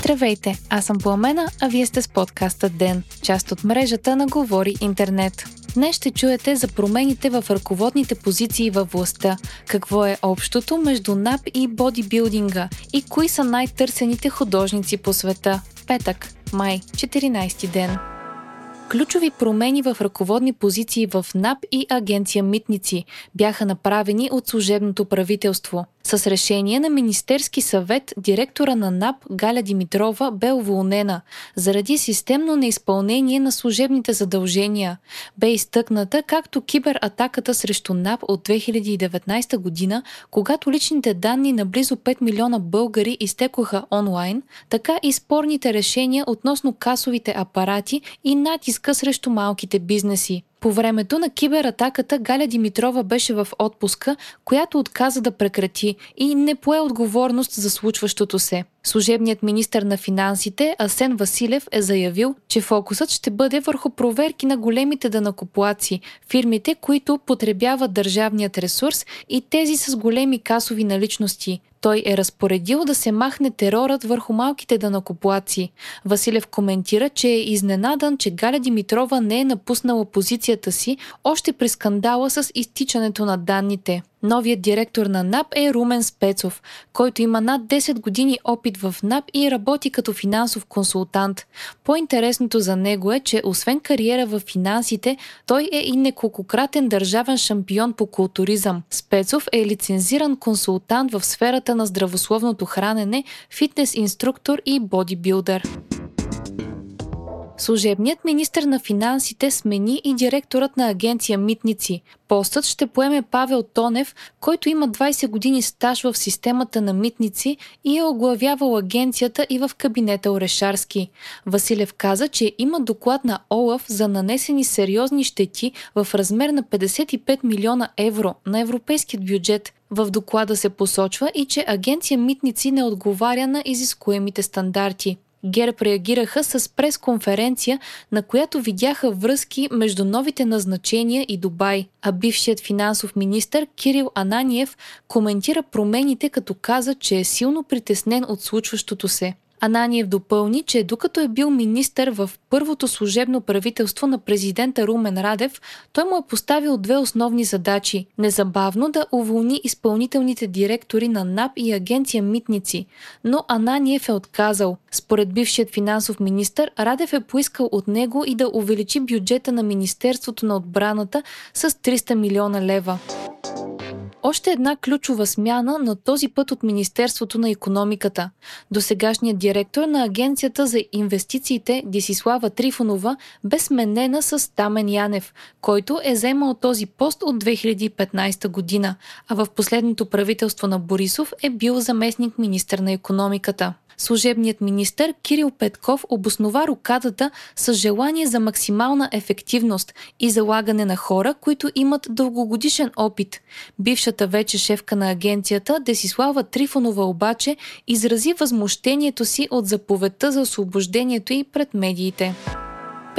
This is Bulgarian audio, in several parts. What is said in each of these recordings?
Здравейте, аз съм Пламена, а вие сте с подкаста ДЕН, част от мрежата на Говори Интернет. Днес ще чуете за промените в ръководните позиции във властта, какво е общото между НАП и бодибилдинга и кои са най-търсените художници по света. Петък, май, 14 ден. Ключови промени в ръководни позиции в НАП и агенция Митници бяха направени от служебното правителство. С решение на Министерски съвет директора на НАП Галя Димитрова бе уволнена заради системно неизпълнение на служебните задължения. Бе изтъкната както кибератаката срещу НАП от 2019 година, когато личните данни на близо 5 милиона българи изтекоха онлайн, така и спорните решения относно касовите апарати и натиска срещу малките бизнеси. По времето на кибератаката Галя Димитрова беше в отпуска, която отказа да прекрати и не пое отговорност за случващото се. Служебният министр на финансите Асен Василев е заявил, че фокусът ще бъде върху проверки на големите данакоплаци, фирмите, които потребяват държавният ресурс и тези с големи касови наличности. Той е разпоредил да се махне терорът върху малките данакоплаци. Василев коментира, че е изненадан, че Галя Димитрова не е напуснала позицията си още при скандала с изтичането на данните. Новият директор на НАП е Румен Спецов, който има над 10 години опит в НАП и работи като финансов консултант. По-интересното за него е, че освен кариера в финансите, той е и неколкократен държавен шампион по културизъм. Спецов е лицензиран консултант в сферата на здравословното хранене, фитнес инструктор и бодибилдър. Служебният министр на финансите смени и директорът на агенция Митници. Постът ще поеме Павел Тонев, който има 20 години стаж в системата на Митници и е оглавявал агенцията и в кабинета Орешарски. Василев каза, че има доклад на ОЛАФ за нанесени сериозни щети в размер на 55 милиона евро на европейският бюджет. В доклада се посочва и, че агенция Митници не отговаря на изискуемите стандарти. ГЕРБ реагираха с пресконференция, на която видяха връзки между новите назначения и Дубай, а бившият финансов министр Кирил Ананиев коментира промените, като каза, че е силно притеснен от случващото се. Ананиев допълни, че докато е бил министър в първото служебно правителство на президента Румен Радев, той му е поставил две основни задачи – незабавно да уволни изпълнителните директори на НАП и агенция Митници, но Ананиев е отказал. Според бившият финансов министр, Радев е поискал от него и да увеличи бюджета на Министерството на отбраната с 300 милиона лева. Още една ключова смяна, на този път от Министерството на економиката. Досегашният директор на Агенцията за инвестициите Десислава Трифонова бе сменена с Тамен Янев, който е вземал този пост от 2015 година, а в последното правителство на Борисов е бил заместник министър на економиката. Служебният министр Кирил Петков обоснова рокадата с желание за максимална ефективност и залагане на хора, които имат дългогодишен опит. Бившата вече шефка на агенцията Десислава Трифонова обаче изрази възмущението си от заповедта за освобождението и пред медиите.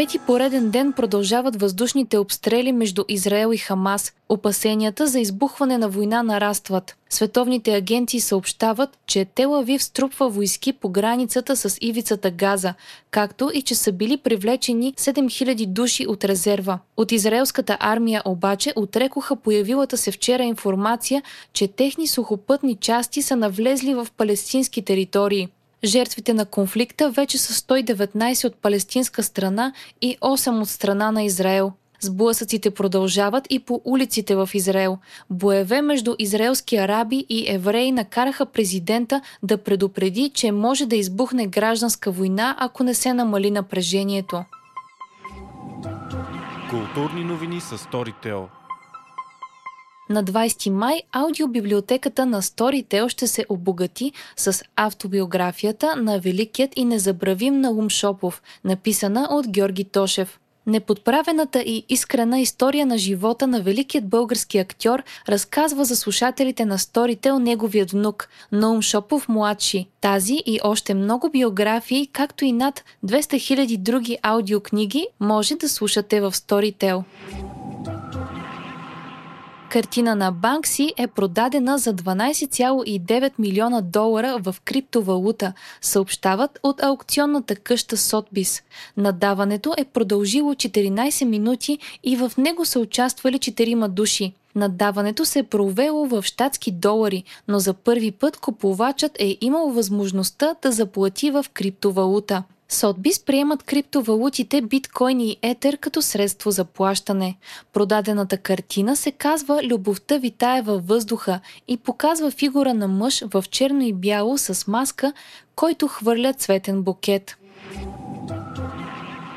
Пети пореден ден продължават въздушните обстрели между Израел и Хамас. Опасенията за избухване на война нарастват. Световните агенции съобщават, че Телавив струпва войски по границата с ивицата Газа, както и че са били привлечени 7000 души от резерва. От израелската армия обаче отрекоха появилата се вчера информация, че техни сухопътни части са навлезли в палестински територии. Жертвите на конфликта вече са 119 от палестинска страна и 8 от страна на Израел. Сблъсъците продължават и по улиците в Израел. Боеве между израелски араби и евреи накараха президента да предупреди, че може да избухне гражданска война, ако не се намали напрежението. Културни новини с Storytel. На 20 май аудиобиблиотеката на Storytel ще се обогати с автобиографията на великият и незабравим Наум Шопов, написана от Георги Тошев. Неподправената и искрена история на живота на великият български актьор разказва за слушателите на Storytel неговият внук, Наум Шопов младши. Тази и още много биографии, както и над 200 000 други аудиокниги, може да слушате в Storytel. Картина на Банкси е продадена за 12,9 милиона долара в криптовалута, съобщават от аукционната къща Сотбис. Надаването е продължило 14 минути и в него са участвали 4 души. Надаването се е провело в щатски долари, но за първи път купувачът е имал възможността да заплати в криптовалута. Сотбис приемат криптовалутите биткоин и етер като средство за плащане. Продадената картина се казва Любовта витае във въздуха и показва фигура на мъж в черно и бяло с маска, който хвърля цветен букет.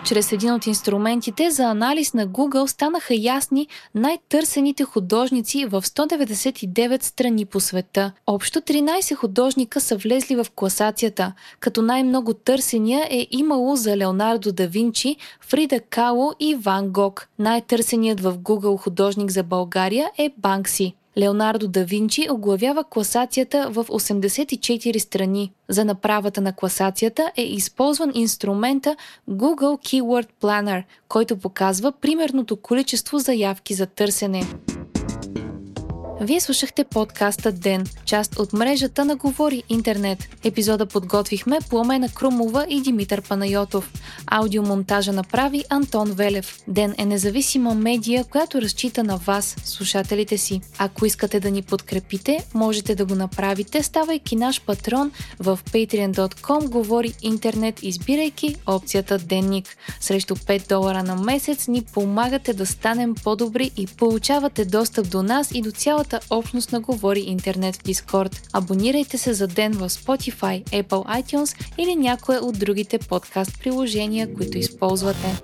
Чрез един от инструментите за анализ на Google станаха ясни най-търсените художници в 199 страни по света. Общо 13 художника са влезли в класацията, като най-много търсения е имало за Леонардо да Винчи, Фрида Кало и Ван Гог. Най-търсеният в Google художник за България е Банкси. Леонардо да Винчи оглавява класацията в 84 страни. За направата на класацията е използван инструмента Google Keyword Planner, който показва примерното количество заявки за търсене. Вие слушахте подкаста Ден, част от мрежата на Говори Интернет. Епизода подготвихме Пламена Крумова и Димитър Панайотов. Аудиомонтажа направи Антон Велев. Ден е независима медия, която разчита на вас, слушателите си. Ако искате да ни подкрепите, можете да го направите, ставайки наш патрон в patreon.com Говори Интернет, избирайки опцията Денник. Срещу 5 долара на месец ни помагате да станем по-добри и получавате достъп до нас и до цялата цялата общност на Говори Интернет в Дискорд. Абонирайте се за ден в Spotify, Apple iTunes или някое от другите подкаст приложения, които използвате.